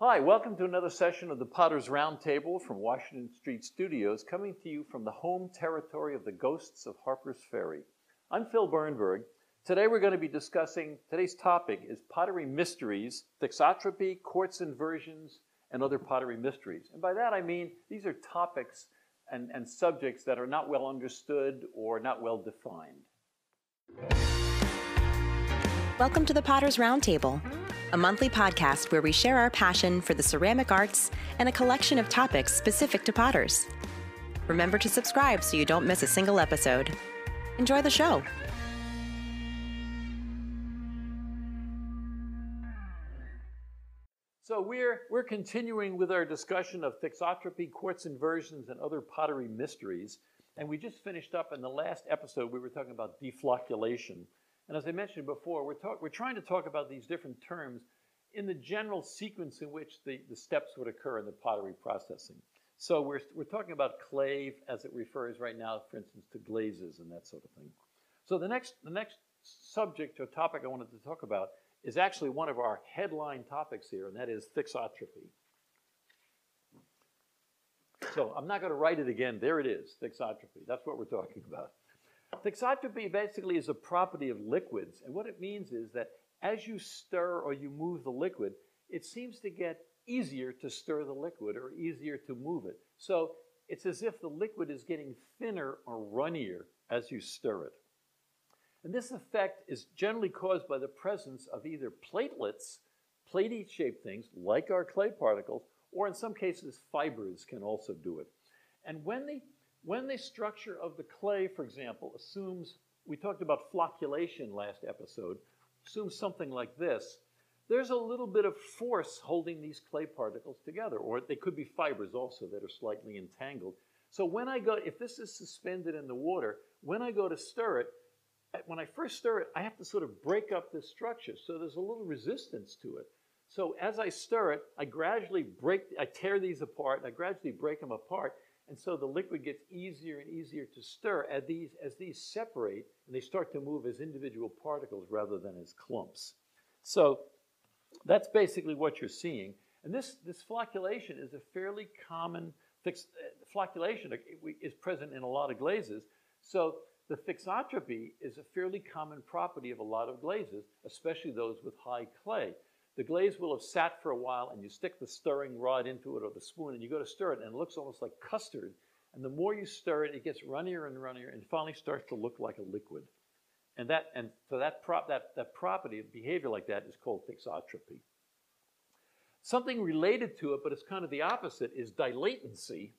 Hi, welcome to another session of the Potter's Roundtable from Washington Street Studios, coming to you from the home territory of the ghosts of Harper's Ferry. I'm Phil Berneburg. Today we're going to be discussing, today's topic is pottery mysteries, thixotropy, quartz inversions, and other pottery mysteries. And by that I mean these are topics and, and subjects that are not well understood or not well defined. Welcome to the Potter's Roundtable, a monthly podcast where we share our passion for the ceramic arts and a collection of topics specific to potters. Remember to subscribe so you don't miss a single episode. Enjoy the show. So we're, we're continuing with our discussion of thixotropy, quartz inversions, and other pottery mysteries. And we just finished up in the last episode, we were talking about deflocculation. And as I mentioned before, we're, talk, we're trying to talk about these different terms in the general sequence in which the, the steps would occur in the pottery processing. So we're, we're talking about clave as it refers right now, for instance, to glazes and that sort of thing. So the next, the next subject or topic I wanted to talk about is actually one of our headline topics here, and that is thixotropy. So I'm not going to write it again. There it is, thixotropy. That's what we're talking about. Thixotropy basically is a property of liquids, and what it means is that as you stir or you move the liquid, it seems to get easier to stir the liquid or easier to move it. So it's as if the liquid is getting thinner or runnier as you stir it. And this effect is generally caused by the presence of either platelets, platey shaped things like our clay particles, or in some cases, fibers can also do it. And when the, when the structure of the clay, for example, assumes, we talked about flocculation last episode, assumes something like this, there's a little bit of force holding these clay particles together, or they could be fibers also that are slightly entangled. So when I go, if this is suspended in the water, when I go to stir it, when I first stir it, I have to sort of break up this structure. So there's a little resistance to it. So as I stir it, I gradually break, I tear these apart, I gradually break them apart, and so the liquid gets easier and easier to stir as these, as these separate and they start to move as individual particles rather than as clumps. So that's basically what you're seeing. And this, this flocculation is a fairly common, fix, uh, flocculation is present in a lot of glazes. So the thixotropy is a fairly common property of a lot of glazes, especially those with high clay. The glaze will have sat for a while and you stick the stirring rod into it or the spoon and you go to stir it and it looks almost like custard. And the more you stir it, it gets runnier and runnier and finally starts to look like a liquid. And that and so that prop that, that property of behavior like that is called thixotropy. Something related to it, but it's kind of the opposite, is dilatancy,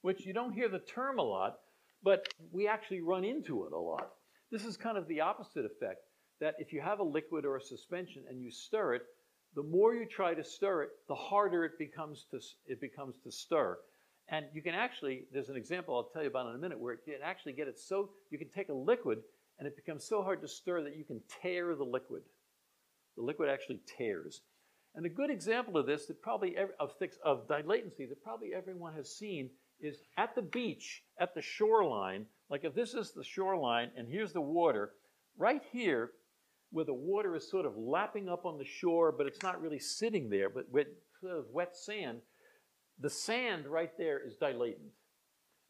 which you don't hear the term a lot, but we actually run into it a lot. This is kind of the opposite effect, that if you have a liquid or a suspension and you stir it, the more you try to stir it, the harder it becomes to, it becomes to stir. And you can actually, there's an example I'll tell you about in a minute where it can actually get it so, you can take a liquid and it becomes so hard to stir that you can tear the liquid. The liquid actually tears. And a good example of this that probably every, of, of dilatancy that probably everyone has seen is at the beach, at the shoreline, like if this is the shoreline and here's the water, right here, where the water is sort of lapping up on the shore, but it's not really sitting there, but with sort of wet sand, the sand right there is dilatant.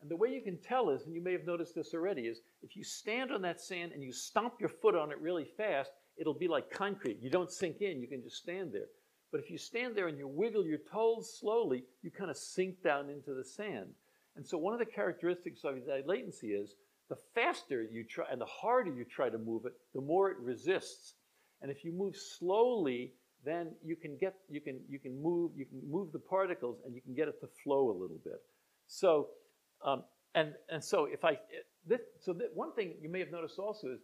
And the way you can tell is, and you may have noticed this already, is if you stand on that sand and you stomp your foot on it really fast, it'll be like concrete. You don't sink in, you can just stand there. But if you stand there and you wiggle your toes slowly, you kind of sink down into the sand. And so one of the characteristics of dilatancy is the faster you try and the harder you try to move it, the more it resists. And if you move slowly, then you can get you can you can move you can move the particles and you can get it to flow a little bit. So um, and and so if I this, so that one thing you may have noticed also is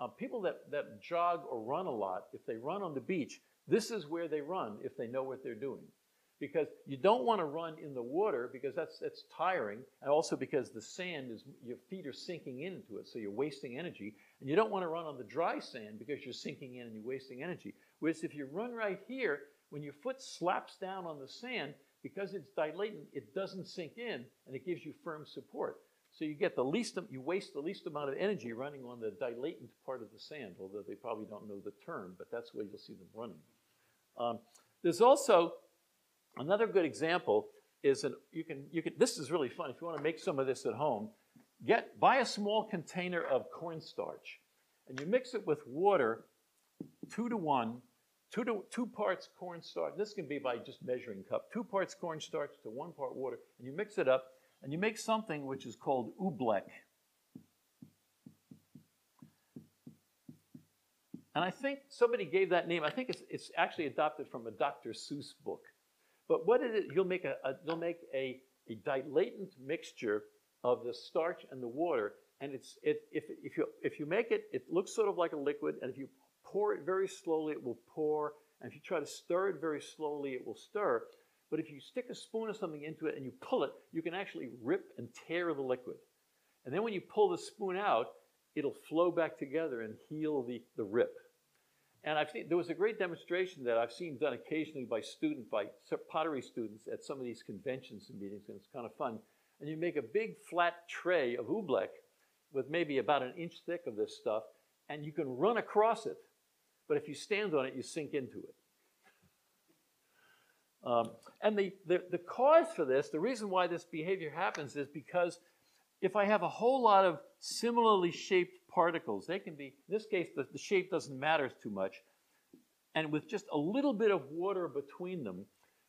uh, people that that jog or run a lot, if they run on the beach, this is where they run if they know what they're doing because you don't want to run in the water because that's, that's tiring, and also because the sand is, your feet are sinking into it, so you're wasting energy. And you don't want to run on the dry sand because you're sinking in and you're wasting energy. Whereas if you run right here, when your foot slaps down on the sand, because it's dilatant, it doesn't sink in and it gives you firm support. So you get the least, you waste the least amount of energy running on the dilatant part of the sand, although they probably don't know the term, but that's where you'll see them running. Um, there's also another good example is an, you can, you can, this is really fun. If you want to make some of this at home, get, buy a small container of cornstarch and you mix it with water, two to one, two, to, two parts cornstarch. This can be by just measuring cup. Two parts cornstarch to one part water, and you mix it up, and you make something which is called oobleck. And I think somebody gave that name. I think it's, it's actually adopted from a Dr. Seuss book. But what is it? You'll make a, a you'll make a, a dilatant mixture of the starch and the water, and it's it, if if you if you make it, it looks sort of like a liquid, and if you pour it very slowly, it will pour, and if you try to stir it very slowly, it will stir. But if you stick a spoon or something into it and you pull it, you can actually rip and tear the liquid. And then when you pull the spoon out, it'll flow back together and heal the, the rip. And I've seen, there was a great demonstration that I've seen done occasionally by student, by pottery students at some of these conventions and meetings, and it's kind of fun. And you make a big flat tray of oobleck with maybe about an inch thick of this stuff, and you can run across it. But if you stand on it, you sink into it. Um, and the, the, the cause for this, the reason why this behavior happens is because if I have a whole lot of similarly shaped particles, they can be, in this case, the, the shape doesn't matter too much, and with just a little bit of water between them,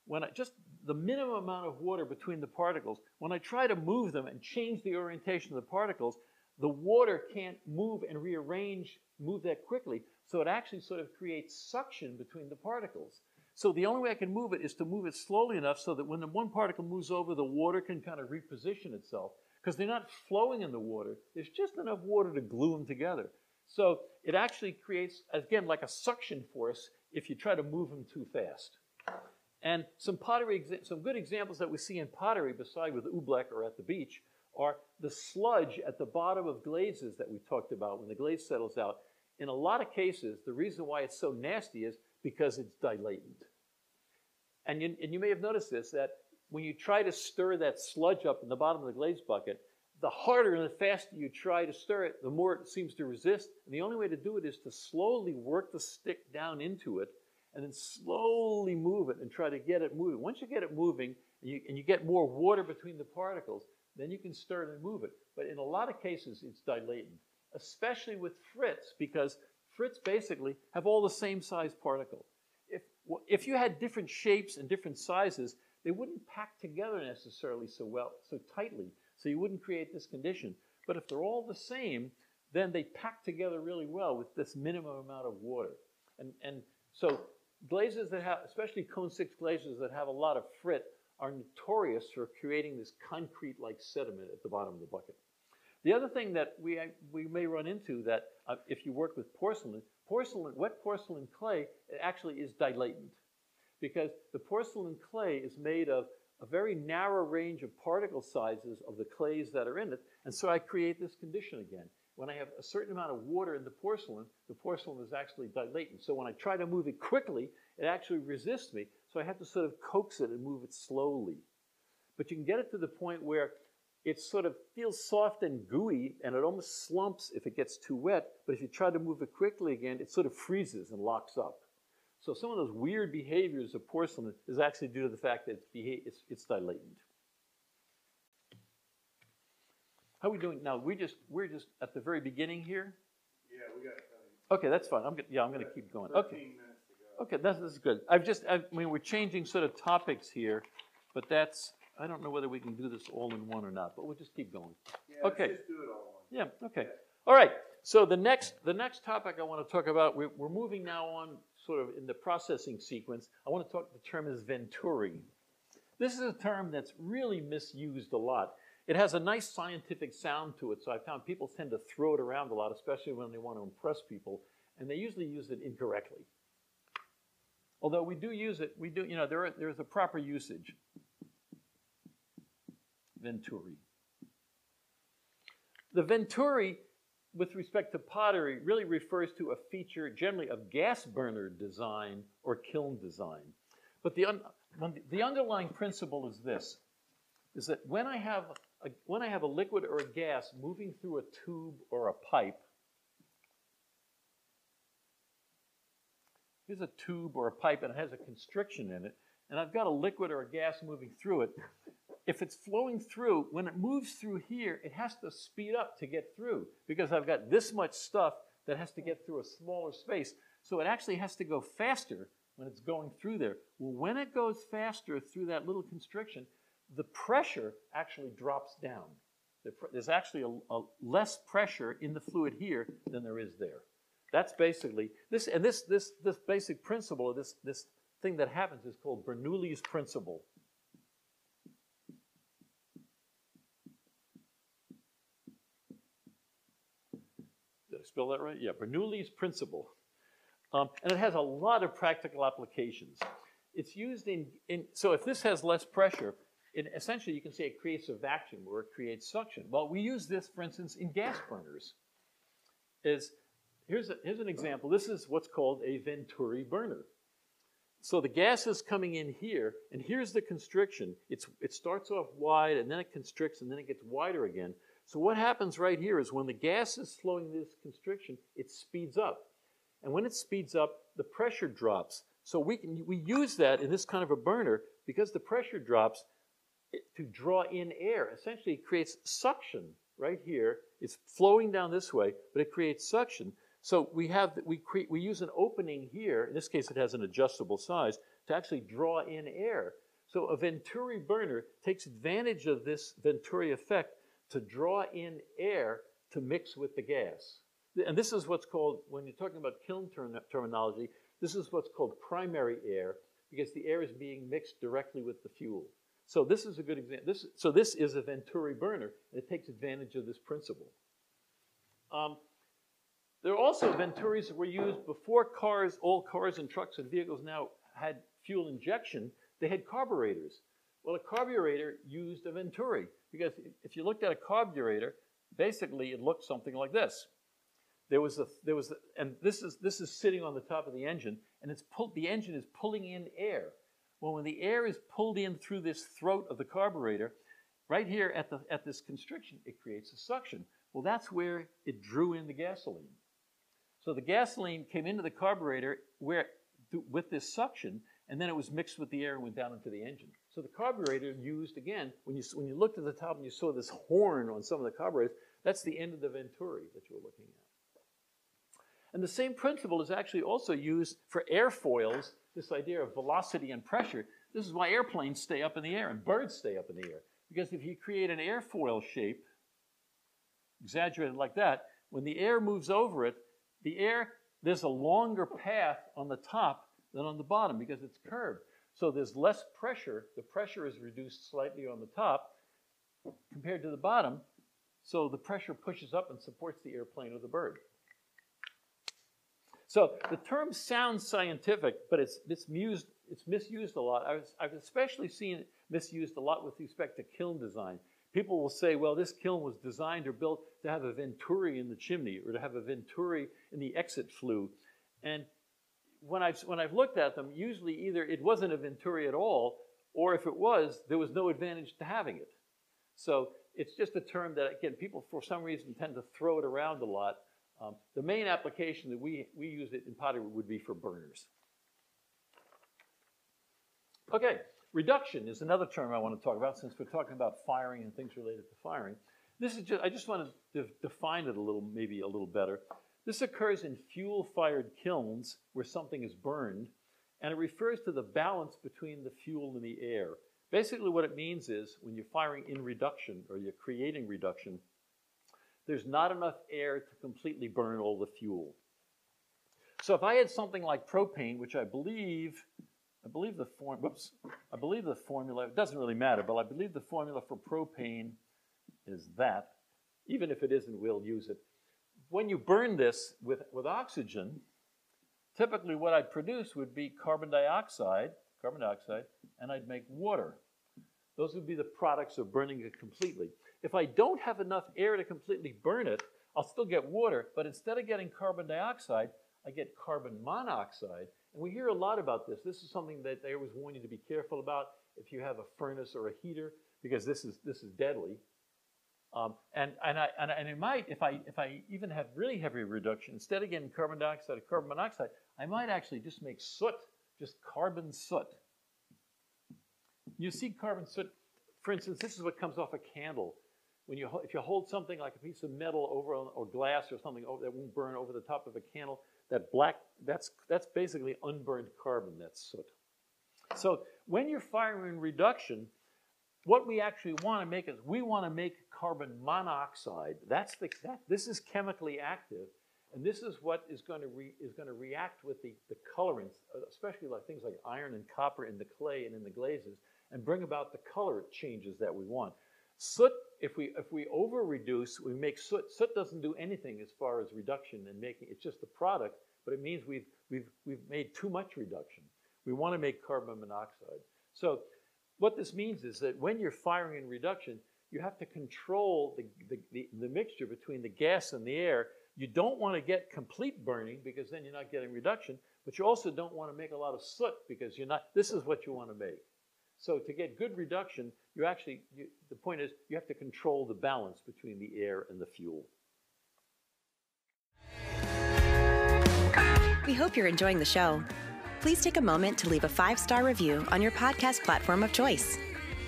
when I, just the minimum amount of water between the particles, when I try to move them and change the orientation of the particles, the water can't move and rearrange, move that quickly, so it actually sort of creates suction between the particles. So the only way I can move it is to move it slowly enough so that when the one particle moves over, the water can kind of reposition itself. Because they're not flowing in the water. There's just enough water to glue them together. So it actually creates, again, like a suction force if you try to move them too fast. And some pottery, some good examples that we see in pottery, beside with oobleck or at the beach, are the sludge at the bottom of glazes that we talked about when the glaze settles out. In a lot of cases, the reason why it's so nasty is because it's dilatant. And you, and you may have noticed this, that when you try to stir that sludge up in the bottom of the glaze bucket, the harder and the faster you try to stir it, the more it seems to resist. And the only way to do it is to slowly work the stick down into it and then slowly move it and try to get it moving. Once you get it moving and you, and you get more water between the particles, then you can stir it and move it. But in a lot of cases, it's dilatant, especially with frits, because frits basically have all the same size particle. If, if you had different shapes and different sizes, they wouldn't pack together necessarily so well, so tightly, so you wouldn't create this condition. But if they're all the same, then they pack together really well with this minimum amount of water. And, and so glazes that have, especially cone six glazes that have a lot of frit, are notorious for creating this concrete-like sediment at the bottom of the bucket. The other thing that we, we may run into that uh, if you work with porcelain, porcelain, wet porcelain clay it actually is dilatant because the porcelain clay is made of a very narrow range of particle sizes of the clays that are in it, and so I create this condition again. When I have a certain amount of water in the porcelain, the porcelain is actually dilatant. So when I try to move it quickly, it actually resists me, so I have to sort of coax it and move it slowly. But you can get it to the point where it sort of feels soft and gooey, and it almost slumps if it gets too wet, but if you try to move it quickly again, it sort of freezes and locks up. So some of those weird behaviors of porcelain is actually due to the fact that it's, it's, it's dilatant. How are we doing now? We just we're just at the very beginning here. Yeah, we got. Okay, that's fine. I'm yeah, I'm going to keep going. Okay. Okay, that's, that's good. I've just I mean we're changing sort of topics here, but that's I don't know whether we can do this all in one or not, but we'll just keep going. Yeah, okay. Just do it all. Yeah. Okay. All right. So the next the next topic I want to talk about we're, we're moving now on sort of in the processing sequence, I want to talk, the term is venturi. This is a term that's really misused a lot. It has a nice scientific sound to it, so I found people tend to throw it around a lot, especially when they want to impress people, and they usually use it incorrectly. Although we do use it, we do, you know, there, are, there's a proper usage. Venturi. The venturi with respect to pottery really refers to a feature generally of gas burner design or kiln design. But the, un, the underlying principle is this, is that when I have a, when I have a liquid or a gas moving through a tube or a pipe, here's a tube or a pipe and it has a constriction in it, and I've got a liquid or a gas moving through it. If it's flowing through, when it moves through here, it has to speed up to get through because I've got this much stuff that has to get through a smaller space. So it actually has to go faster when it's going through there. Well, when it goes faster through that little constriction, the pressure actually drops down. There's actually a, a, less pressure in the fluid here than there is there. That's basically this, and this this this basic principle of this this thing that happens is called Bernoulli's principle. Spell that right? Yeah, Bernoulli's principle. Um, and it has a lot of practical applications. It's used in, in, so if this has less pressure, it, essentially you can say it creates a vacuum or it creates suction. Well, we use this, for instance, in gas burners. Is, here's, a, here's an example. This is what's called a Venturi burner. So the gas is coming in here, and here's the constriction. It's, it starts off wide, and then it constricts, and then it gets wider again. So what happens right here is when the gas is flowing this constriction, it speeds up. And when it speeds up, the pressure drops. So we, can, we use that in this kind of a burner because the pressure drops to draw in air. Essentially, it creates suction right here. It's flowing down this way, but it creates suction. So we have we create we use an opening here. In this case, it has an adjustable size to actually draw in air. So a Venturi burner takes advantage of this Venturi effect to draw in air to mix with the gas. And this is what's called, when you're talking about kiln term, terminology, this is what's called primary air because the air is being mixed directly with the fuel. So this is a good example. This, so this is a Venturi burner, and it takes advantage of this principle. Um, there are also Venturis that were used before cars, all cars and trucks and vehicles now had fuel injection. They had carburetors. Well, a carburetor used a Venturi because if you looked at a carburetor, basically it looked something like this. There was a, there was, a, and this is this is sitting on the top of the engine, and it's pulled. The engine is pulling in air. Well, when the air is pulled in through this throat of the carburetor, right here at the at this constriction, it creates a suction. Well, that's where it drew in the gasoline. So the gasoline came into the carburetor where with this suction, and then it was mixed with the air and went down into the engine. So the carburetor used again when you when you looked at the top and you saw this horn on some of the carburetors, that's the end of the Venturi that you were looking at. And the same principle is actually also used for airfoils, this idea of velocity and pressure. This is why airplanes stay up in the air and birds stay up in the air. Because if you create an airfoil shape, exaggerated like that, when the air moves over it, the air, there's a longer path on the top than on the bottom because it's curved. So there's less pressure. The pressure is reduced slightly on the top compared to the bottom. So the pressure pushes up and supports the airplane or the bird. So the term sounds scientific, but it's, mused, it's misused a lot. Was, I've especially seen it misused a lot with respect to kiln design. People will say, well, this kiln was designed or built to have a venturi in the chimney or to have a venturi in the exit flue. And when I've, when I've looked at them, usually either it wasn't a venturi at all, or if it was, there was no advantage to having it. So it's just a term that, again, people for some reason tend to throw it around a lot. Um, the main application that we, we use it in pottery would be for burners. Okay, reduction is another term I want to talk about since we're talking about firing and things related to firing. This is just, I just want to de define it a little, maybe a little better. This occurs in fuel-fired kilns where something is burned, and it refers to the balance between the fuel and the air. Basically what it means is when you're firing in reduction or you're creating reduction, there's not enough air to completely burn all the fuel. So if I had something like propane, which I believe, I believe the form, whoops, I believe the formula, it doesn't really matter, but I believe the formula for propane is that. Even if it isn't, we'll use it. When you burn this with, with oxygen, typically what I'd produce would be carbon dioxide, carbon dioxide, and I'd make water. Those would be the products of burning it completely. If I don't have enough air to completely burn it, I'll still get water, but instead of getting carbon dioxide, I get carbon monoxide. And we hear a lot about this. This is something that they always warn you to be careful about if you have a furnace or a heater, because this is, this is deadly. Um, and, and, I, and, and it might, if I, if I even have really heavy reduction, instead of getting carbon dioxide or carbon monoxide, I might actually just make soot, just carbon soot. You see carbon soot, for instance, this is what comes off a candle. When you, if you hold something like a piece of metal over or glass or something over, that won't burn over the top of a candle, that black, that's, that's basically unburned carbon, that's soot. So when you're firing reduction, what we actually want to make is we want to make carbon monoxide. That's the, that, this is chemically active, and this is what is going to, re, is going to react with the, the colorants, especially like things like iron and copper in the clay and in the glazes, and bring about the color changes that we want. Soot, if we, if we over-reduce, we make soot. Soot doesn't do anything as far as reduction and making, it's just a product, but it means we've, we've, we've made too much reduction. We want to make carbon monoxide. So what this means is that when you're firing in reduction, you have to control the, the, the, the, mixture between the gas and the air. You don't want to get complete burning because then you're not getting reduction, but you also don't want to make a lot of soot because you're not, this is what you want to make. So to get good reduction, you actually, you, the point is you have to control the balance between the air and the fuel. We hope you're enjoying the show. Please take a moment to leave a five star review on your podcast platform of choice.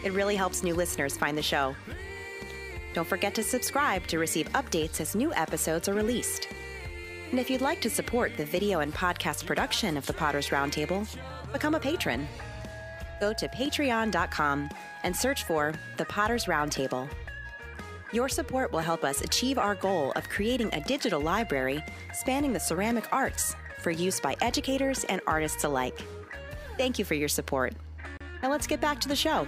It really helps new listeners find the show. Don't forget to subscribe to receive updates as new episodes are released. And if you'd like to support the video and podcast production of the Potters Roundtable, become a patron. Go to patreon.com and search for the Potters Roundtable. Your support will help us achieve our goal of creating a digital library spanning the ceramic arts for use by educators and artists alike. Thank you for your support. Now let's get back to the show.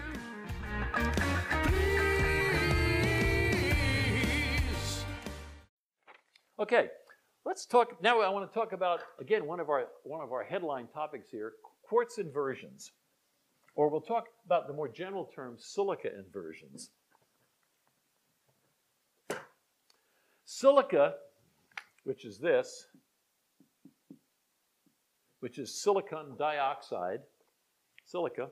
Okay, let's talk now. I want to talk about again one of our one of our headline topics here: quartz inversions, or we'll talk about the more general term silica inversions. Silica, which is this, which is silicon dioxide, silica.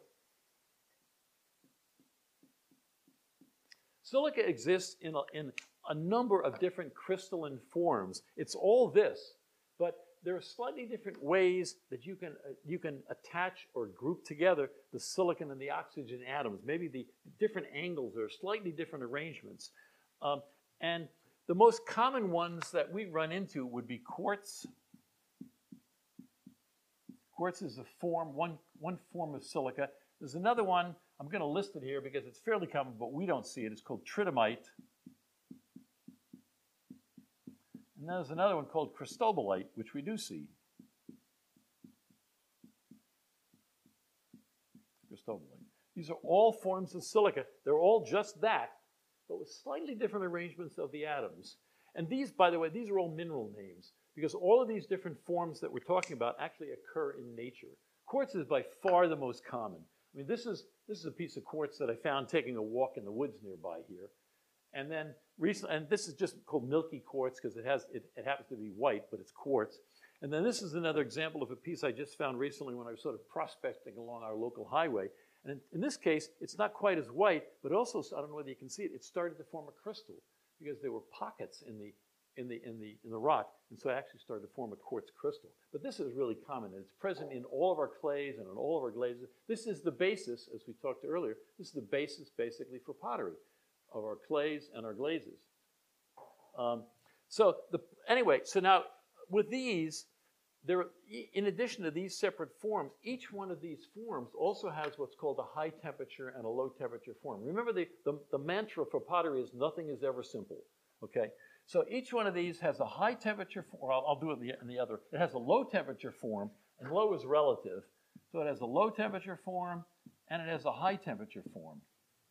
Silica exists in a, in a number of different crystalline forms. It's all this, but there are slightly different ways that you can, uh, you can attach or group together the silicon and the oxygen atoms. Maybe the different angles or slightly different arrangements. Um, and the most common ones that we run into would be quartz, Quartz is a form, one, one form of silica. There's another one, I'm going to list it here because it's fairly common, but we don't see it. It's called tridymite. And there's another one called cristobalite, which we do see. Cristobalite. These are all forms of silica. They're all just that, but with slightly different arrangements of the atoms. And these, by the way, these are all mineral names because all of these different forms that we're talking about actually occur in nature. Quartz is by far the most common. I mean, this is, this is a piece of quartz that I found taking a walk in the woods nearby here. And then recently, and this is just called milky quartz because it has, it, it happens to be white, but it's quartz. And then this is another example of a piece I just found recently when I was sort of prospecting along our local highway. And in, in this case, it's not quite as white, but also, I don't know whether you can see it, it started to form a crystal because there were pockets in the, in the, in, the, in the rock, and so it actually started to form a quartz crystal. But this is really common, and it's present in all of our clays and in all of our glazes. This is the basis, as we talked earlier, this is the basis basically for pottery, of our clays and our glazes. Um, so the, anyway, so now with these, there, in addition to these separate forms, each one of these forms also has what's called a high temperature and a low temperature form. Remember the, the, the mantra for pottery is nothing is ever simple, okay? So each one of these has a high temperature form. I'll, I'll do it in the, in the other. It has a low temperature form, and low is relative. So it has a low temperature form, and it has a high temperature form.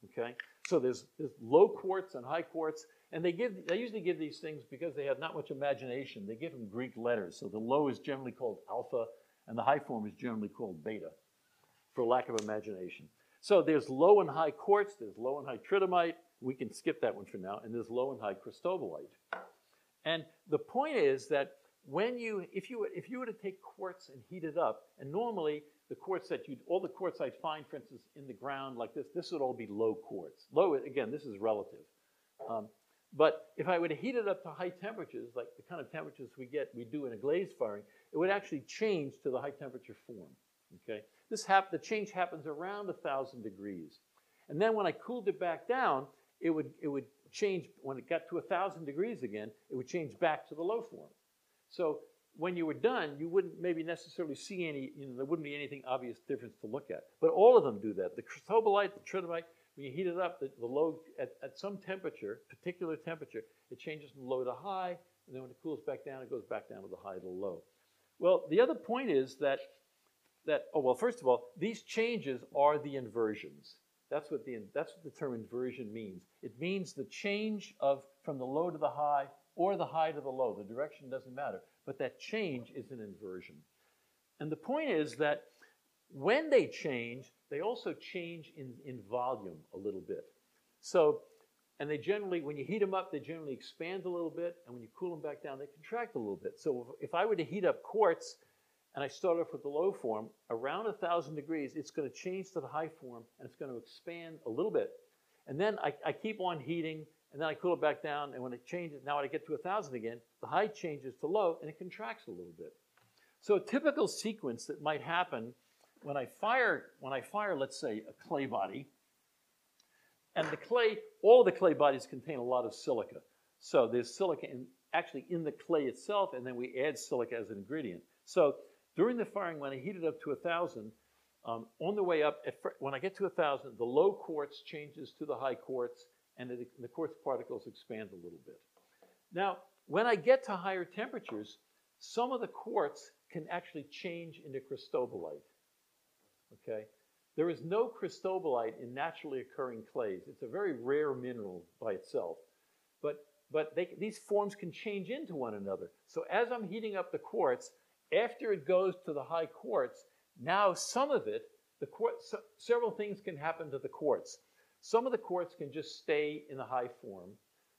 Okay? So there's, there's low quartz and high quartz, and they give they usually give these things because they have not much imagination. They give them Greek letters. So the low is generally called alpha, and the high form is generally called beta, for lack of imagination. So there's low and high quartz, there's low and high tridymite, we can skip that one for now, and there's low and high cristobalite. And the point is that when you, if you, if you were to take quartz and heat it up, and normally the quartz that you, all the quartz I'd find, for instance, in the ground like this, this would all be low quartz. Low, again, this is relative. Um, But if I were to heat it up to high temperatures, like the kind of temperatures we get, we do in a glaze firing, it would actually change to the high temperature form. Okay, this hap- the change happens around a thousand degrees, and then when I cooled it back down, it would it would change when it got to a thousand degrees again. It would change back to the low form. So when you were done, you wouldn't maybe necessarily see any. You know, there wouldn't be anything obvious difference to look at. But all of them do that. The cristobalite, the tridymite, when you heat it up, the, the low at, at some temperature, particular temperature, it changes from low to high, and then when it cools back down, it goes back down to the high to the low. Well, the other point is that that oh well, first of all, these changes are the inversions. That's what the that's what the term inversion means. It means the change of from the low to the high or the high to the low. The direction doesn't matter, but that change is an inversion. And the point is that when they change, they also change in, in volume a little bit. So, and they generally, when you heat them up, they generally expand a little bit, and when you cool them back down, they contract a little bit. So if I were to heat up quartz, and I start off with the low form, around 1,000 degrees, it's going to change to the high form, and it's going to expand a little bit. And then I, I keep on heating, and then I cool it back down, and when it changes, now when I get to 1,000 again, the high changes to low, and it contracts a little bit. So a typical sequence that might happen when I fire, when I fire, let's say, a clay body, and the clay, all the clay bodies contain a lot of silica. So there's silica in, actually in the clay itself, and then we add silica as an ingredient. So during the firing, when I heat it up to 1,000, um, on the way up, when I get to 1,000, the low quartz changes to the high quartz, and the, the quartz particles expand a little bit. Now, when I get to higher temperatures, some of the quartz can actually change into cristobalite. Okay? There is no cristobalite in naturally occurring clays. It's a very rare mineral by itself. But, but they, these forms can change into one another. So as I'm heating up the quartz, after it goes to the high quartz, now some of it, the quartz, several things can happen to the quartz. Some of the quartz can just stay in the high form.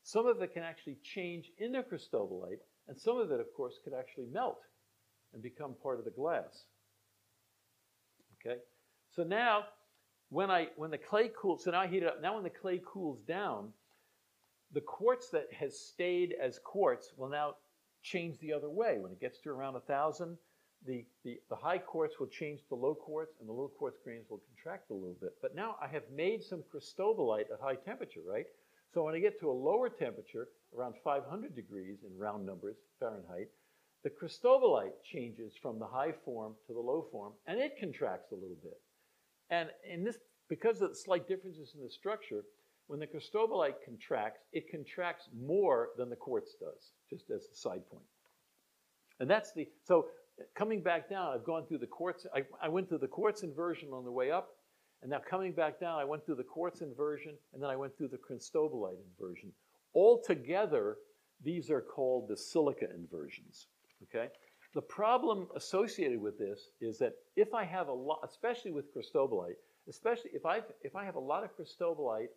Some of it can actually change into cristobalite, and some of it, of course, could actually melt and become part of the glass. Okay? So now, when I when the clay cools, so now I heat it up. Now when the clay cools down, the quartz that has stayed as quartz will now change the other way. When it gets to around 1,000, the, the, the high quartz will change to low quartz, and the low quartz grains will contract a little bit. But now I have made some cristobalite at high temperature, right? So when I get to a lower temperature, around 500 degrees in round numbers, Fahrenheit, the cristobalite changes from the high form to the low form, and it contracts a little bit. And in this, because of the slight differences in the structure, when the cristobalite contracts, it contracts more than the quartz does, just as a side point. And that's the, so coming back down, I've gone through the quartz, I, I went through the quartz inversion on the way up, and now coming back down, I went through the quartz inversion, and then I went through the cristobalite inversion. Altogether, these are called the silica inversions. Okay? The problem associated with this is that if I have a lot, especially with cristobalite, especially if I if I have a lot of cristobalite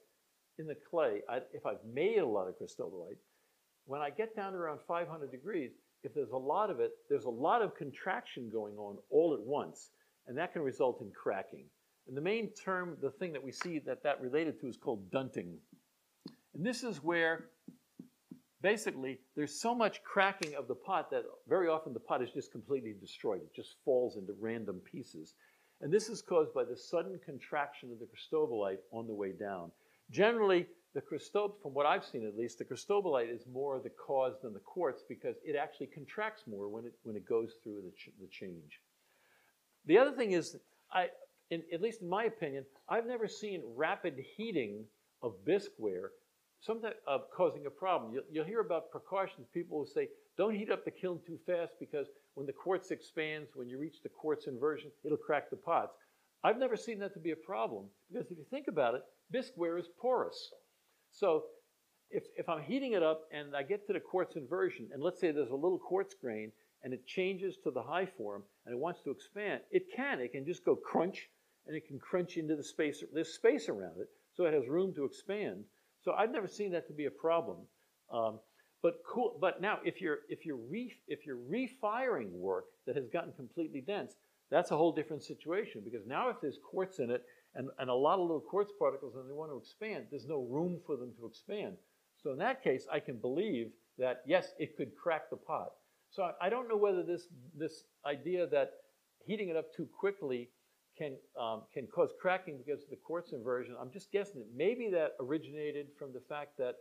in the clay, I, if I've made a lot of cristobalite, when I get down to around 500 degrees, if there's a lot of it, there's a lot of contraction going on all at once, and that can result in cracking. And the main term, the thing that we see that that related to is called dunting. And this is where basically there's so much cracking of the pot that very often the pot is just completely destroyed. It just falls into random pieces. And this is caused by the sudden contraction of the cristobalite on the way down. Generally, the cristobalite, from what I've seen at least, the cristobalite is more the cause than the quartz because it actually contracts more when it, when it goes through the, ch the change. The other thing is, I, in, at least in my opinion, I've never seen rapid heating of bisqueware sometimes uh, causing a problem. You'll, you'll, hear about precautions. People will say, don't heat up the kiln too fast because when the quartz expands, when you reach the quartz inversion, it'll crack the pots. I've never seen that to be a problem because if you think about it, bisqueware is porous. So if, if I'm heating it up and I get to the quartz inversion, and let's say there's a little quartz grain and it changes to the high form and it wants to expand, it can. It can just go crunch and it can crunch into the space. There's space around it, so it has room to expand. So I've never seen that to be a problem. Um, but cool. But now, if you're if you're re, if you're refiring work that has gotten completely dense, that's a whole different situation because now if there's quartz in it and, and a lot of little quartz particles and they want to expand, there's no room for them to expand. So in that case, I can believe that yes, it could crack the pot. So I, I don't know whether this this idea that heating it up too quickly can um, can cause cracking because of the quartz inversion. I'm just guessing maybe that originated from the fact that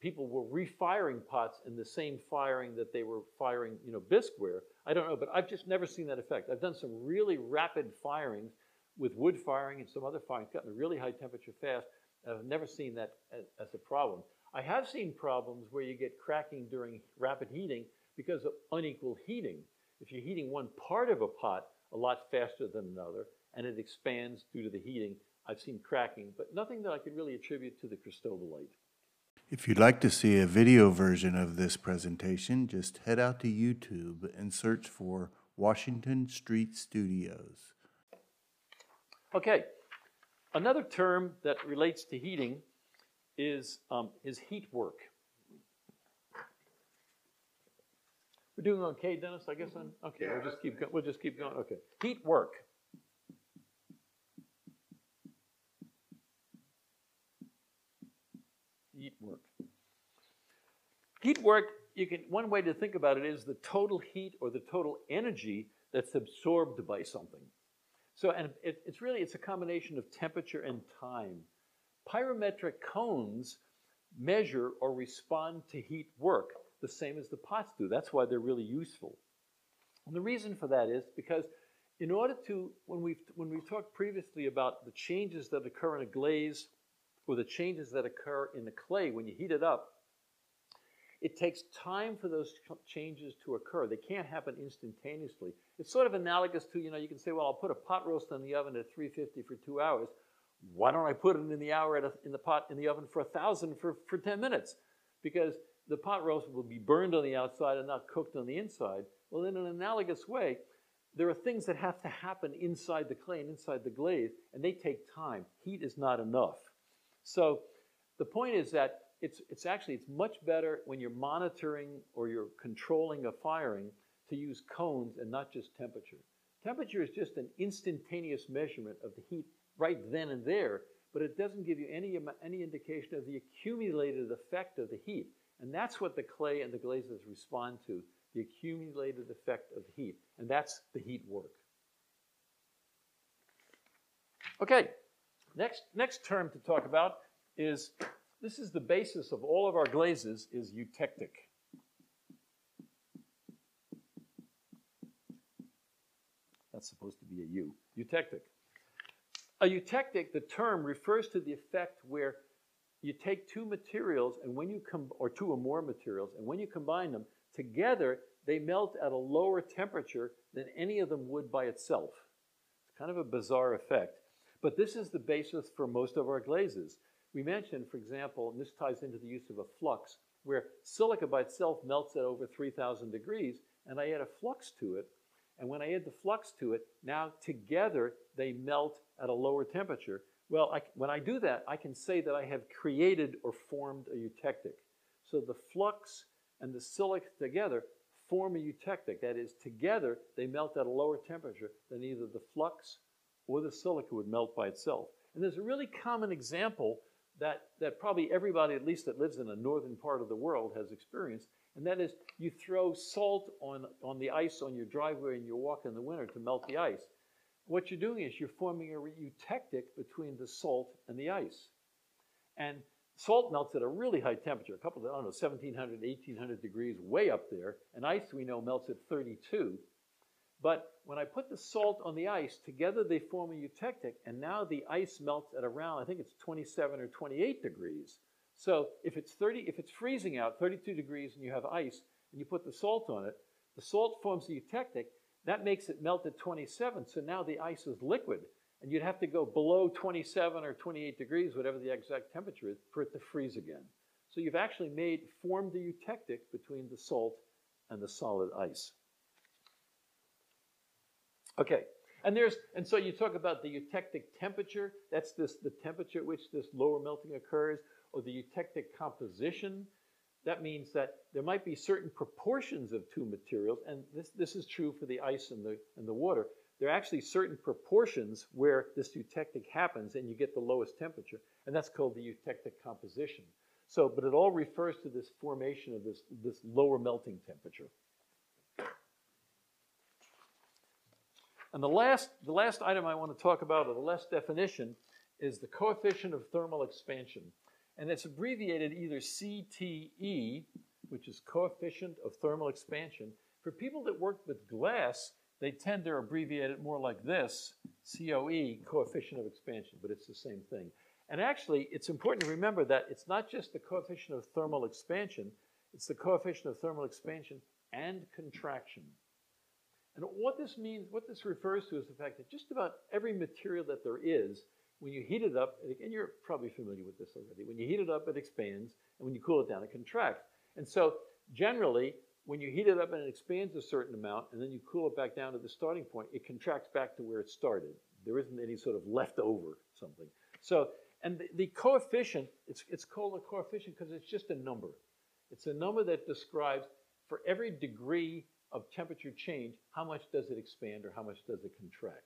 people were refiring pots in the same firing that they were firing, you know, bisqueware. I don't know, but I've just never seen that effect. I've done some really rapid firings with wood firing and some other firing, gotten a really high temperature fast. I've never seen that as, as a problem. I have seen problems where you get cracking during rapid heating because of unequal heating. If you're heating one part of a pot a lot faster than another, and it expands due to the heating, I've seen cracking, but nothing that I could really attribute to the cristobalite. If you'd like to see a video version of this presentation, just head out to YouTube and search for Washington Street Studios. Okay, another term that relates to heating is, um, is heat work. We're doing okay, Dennis, I guess? On, okay, we'll just keep, go- we'll just keep going, okay. Heat work. Heat work. Heat work, you can, one way to think about it is the total heat or the total energy that's absorbed by something. So, and it, it's really, it's a combination of temperature and time. Pyrometric cones measure or respond to heat work the same as the pots do. That's why they're really useful. And the reason for that is because in order to, when we've, when we've talked previously about the changes that occur in a glaze or the changes that occur in the clay when you heat it up, it takes time for those changes to occur. They can't happen instantaneously. It's sort of analogous to, you know, you can say, well, I'll put a pot roast in the oven at 350 for two hours. Why don't I put it in the hour a, in the pot in the oven for a thousand for, for 10 minutes? Because the pot roast will be burned on the outside and not cooked on the inside. Well, in an analogous way, there are things that have to happen inside the clay and inside the glaze, and they take time. Heat is not enough. So the point is that it's, it's actually it's much better when you're monitoring or you're controlling a firing to use cones and not just temperature. Temperature is just an instantaneous measurement of the heat right then and there, but it doesn't give you any, any indication of the accumulated effect of the heat. And that's what the clay and the glazes respond to, the accumulated effect of heat. And that's the heat work. Okay, next, next term to talk about is this is the basis of all of our glazes is eutectic. That's supposed to be a U. Eutectic. A eutectic, the term refers to the effect where you take two materials and when you come or two or more materials and when you combine them together they melt at a lower temperature than any of them would by itself it's kind of a bizarre effect but this is the basis for most of our glazes we mentioned, for example, and this ties into the use of a flux, where silica by itself melts at over 3,000 degrees, and I add a flux to it. And when I add the flux to it, now together they melt at a lower temperature. Well, I, when I do that, I can say that I have created or formed a eutectic. So the flux and the silica together form a eutectic. That is, together they melt at a lower temperature than either the flux or the silica would melt by itself. And there's a really common example that, that probably everybody, at least that lives in a northern part of the world, has experienced, and that is you throw salt on, on the ice on your driveway and you walk in the winter to melt the ice. What you're doing is you're forming a eutectic between the salt and the ice. And salt melts at a really high temperature, a couple of, I don't know, 1700, 1800 degrees, way up there, and ice we know melts at 32. But when I put the salt on the ice, together they form a eutectic, and now the ice melts at around, I think it's 27 or 28 degrees. So if it's 30, if it's freezing out, 32 degrees, and you have ice, and you put the salt on it, the salt forms the eutectic. That makes it melt at 27. So now the ice is liquid, and you'd have to go below 27 or 28 degrees, whatever the exact temperature is, for it to freeze again. So you've actually made formed the eutectic between the salt and the solid ice. Okay, and there's and so you talk about the eutectic temperature. That's this the temperature at which this lower melting occurs, or the eutectic composition. That means that there might be certain proportions of two materials, and this, this is true for the ice and the and the water. There are actually certain proportions where this eutectic happens, and you get the lowest temperature, and that's called the eutectic composition. So, but it all refers to this formation of this, this lower melting temperature. And the last, the last item I want to talk about, or the last definition, is the coefficient of thermal expansion. And it's abbreviated either CTE, which is coefficient of thermal expansion. For people that work with glass, they tend to abbreviate it more like this, COE, coefficient of expansion, but it's the same thing. And actually, it's important to remember that it's not just the coefficient of thermal expansion, it's the coefficient of thermal expansion and contraction. And what this means, what this refers to is the fact that just about every material that there is, when you heat it up, and you're probably familiar with this already, when you heat it up, it expands, and when you cool it down, it contracts. And so generally, when you heat it up and it expands a certain amount, and then you cool it back down to the starting point, it contracts back to where it started. There isn't any sort of leftover something. So, and the, the coefficient, it's, it's called a coefficient because it's just a number. It's a number that describes for every degree of temperature change, how much does it expand or how much does it contract?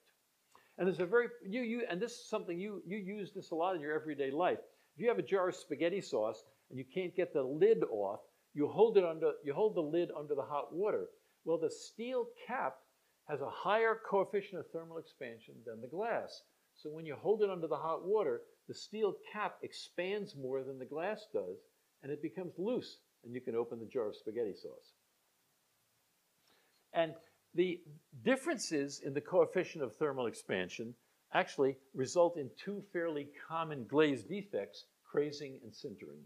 And there's a very, you, you, and this is something you, you use this a lot in your everyday life. If you have a jar of spaghetti sauce and you can't get the lid off, you hold it under, you hold the lid under the hot water. Well, the steel cap has a higher coefficient of thermal expansion than the glass. So when you hold it under the hot water, the steel cap expands more than the glass does, and it becomes loose, and you can open the jar of spaghetti sauce. And the differences in the coefficient of thermal expansion actually result in two fairly common glaze defects, crazing and shivering.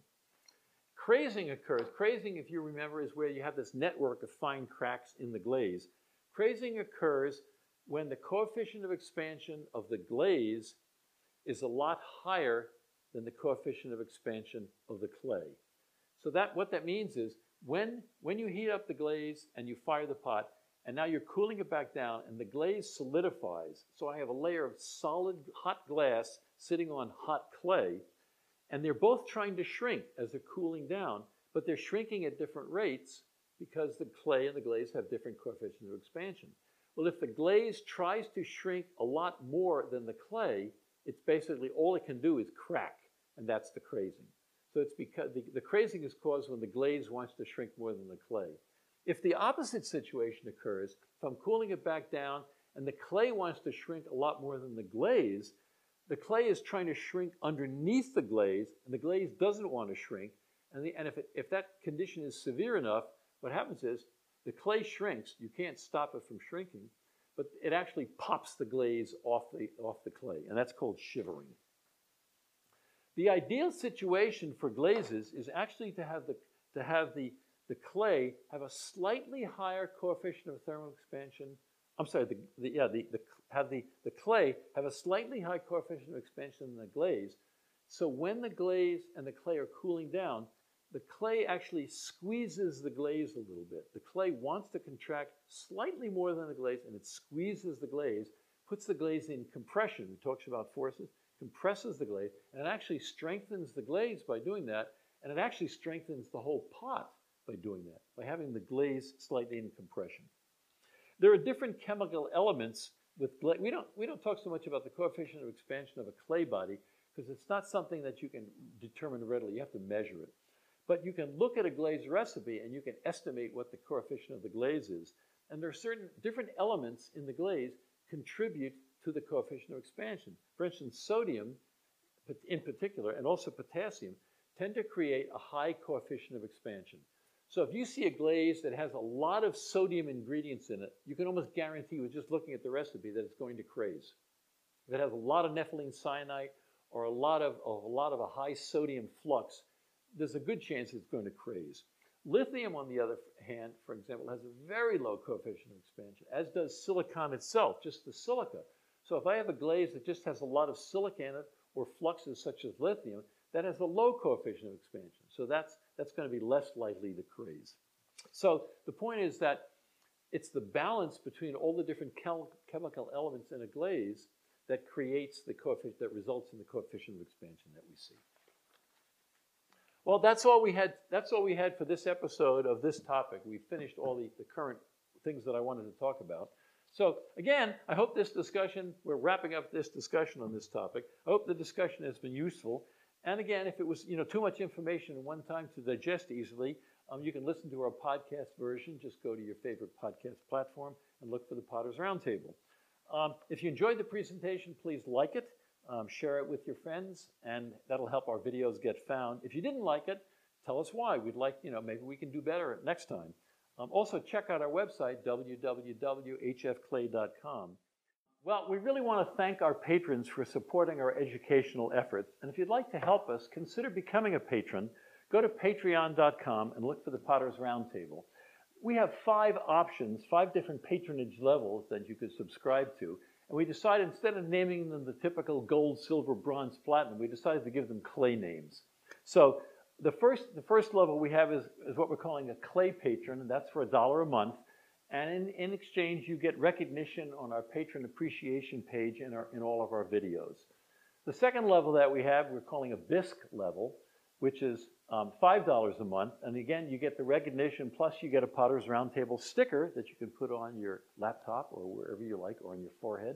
Crazing occurs. Crazing, if you remember, is where you have this network of fine cracks in the glaze. Crazing occurs when the coefficient of expansion of the glaze is a lot higher than the coefficient of expansion of the clay. So that what that means is when, when you heat up the glaze and you fire the pot, and now you're cooling it back down, and the glaze solidifies. So I have a layer of solid hot glass sitting on hot clay, and they're both trying to shrink as they're cooling down, but they're shrinking at different rates because the clay and the glaze have different coefficients of expansion. Well, if the glaze tries to shrink a lot more than the clay, it's basically all it can do is crack, and that's the crazing. So it's because the, the crazing is caused when the glaze wants to shrink more than the clay. If the opposite situation occurs, if I'm cooling it back down and the clay wants to shrink a lot more than the glaze, the clay is trying to shrink underneath the glaze, and the glaze doesn't want to shrink. And, the, and if, it, if that condition is severe enough, what happens is the clay shrinks. You can't stop it from shrinking, but it actually pops the glaze off the, off the clay, and that's called shivering. The ideal situation for glazes is actually to have the, to have the the clay have a slightly higher coefficient of thermal expansion. I'm sorry, the, the yeah, the, the, have the, the clay have a slightly high coefficient of expansion than the glaze. So when the glaze and the clay are cooling down, the clay actually squeezes the glaze a little bit. The clay wants to contract slightly more than the glaze, and it squeezes the glaze, puts the glaze in compression. It talks about forces, compresses the glaze, and it actually strengthens the glaze by doing that, and it actually strengthens the whole pot by doing that, by having the glaze slightly in compression. There are different chemical elements with glaze. We don't, we don't talk so much about the coefficient of expansion of a clay body because it's not something that you can determine readily. You have to measure it. But you can look at a glaze recipe and you can estimate what the coefficient of the glaze is. And there are certain different elements in the glaze contribute to the coefficient of expansion. For instance, sodium in particular, and also potassium, tend to create a high coefficient of expansion. So if you see a glaze that has a lot of sodium ingredients in it, you can almost guarantee with just looking at the recipe that it's going to craze. If it has a lot of nepheline syenite or a lot of, a lot of a high sodium flux, there's a good chance it's going to craze. Lithium, on the other hand, for example, has a very low coefficient of expansion, as does silicon itself, just the silica. So if I have a glaze that just has a lot of silica in it or fluxes such as lithium, that has a low coefficient of expansion. So that's that's going to be less likely to craze. So the point is that it's the balance between all the different chemical elements in a glaze that creates the coefficient, that results in the coefficient of expansion that we see. Well, that's all we had. That's all we had for this episode of this topic. We finished all the, the current things that I wanted to talk about. So again, I hope this discussion, we're wrapping up this discussion on this topic. I hope the discussion has been useful. And again, if it was you know too much information at one time to digest easily, um, you can listen to our podcast version. Just go to your favorite podcast platform and look for the Potter's Roundtable. Um, if you enjoyed the presentation, please like it, um, share it with your friends, and that'll help our videos get found. If you didn't like it, tell us why. We'd like, you know, maybe we can do better next time. Um, also, check out our website, www.hfclay.com. Well, we really want to thank our patrons for supporting our educational efforts. And if you'd like to help us, consider becoming a patron. Go to patreon.com and look for the Potter's Roundtable. We have five options, five different patronage levels that you could subscribe to. And we decided instead of naming them the typical gold, silver, bronze, platinum, we decided to give them clay names. So the first, the first level we have is, is what we're calling a clay patron, and that's for a dollar a month. And in, in exchange, you get recognition on our patron appreciation page in, our, in all of our videos. The second level that we have, we're calling a bisque level, which is um, $5 a month. And again, you get the recognition, plus you get a Potter's Roundtable sticker that you can put on your laptop or wherever you like, or on your forehead.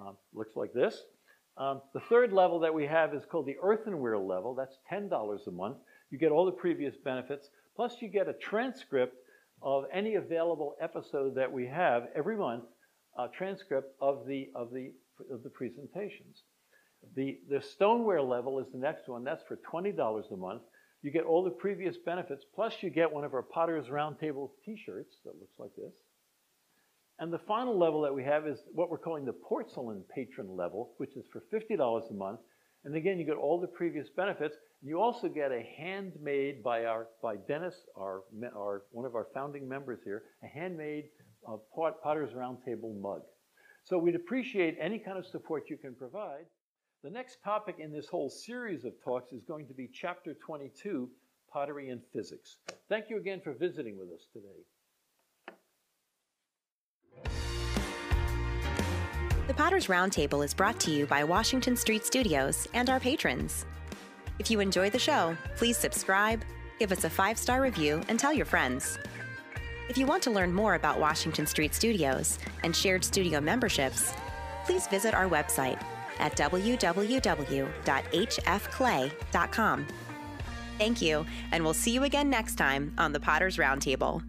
Um, looks like this. Um, the third level that we have is called the earthenware level. That's $10 a month. You get all the previous benefits, plus you get a transcript of any available episode that we have every month, a transcript of the, of the, of the presentations. The, the stoneware level is the next one. That's for $20 a month. You get all the previous benefits, plus you get one of our Potter's Roundtable t-shirts that looks like this. And the final level that we have is what we're calling the porcelain patron level, which is for $50 a month. And again, you get all the previous benefits. You also get a handmade by our by Dennis, our, our one of our founding members here, a handmade uh, Potter's Roundtable mug. So we'd appreciate any kind of support you can provide. The next topic in this whole series of talks is going to be Chapter 22, Pottery and Physics. Thank you again for visiting with us today. Potter's Roundtable is brought to you by Washington Street Studios and our patrons. If you enjoy the show, please subscribe, give us a five star review, and tell your friends. If you want to learn more about Washington Street Studios and shared studio memberships, please visit our website at www.hfclay.com. Thank you, and we'll see you again next time on the Potter's Roundtable.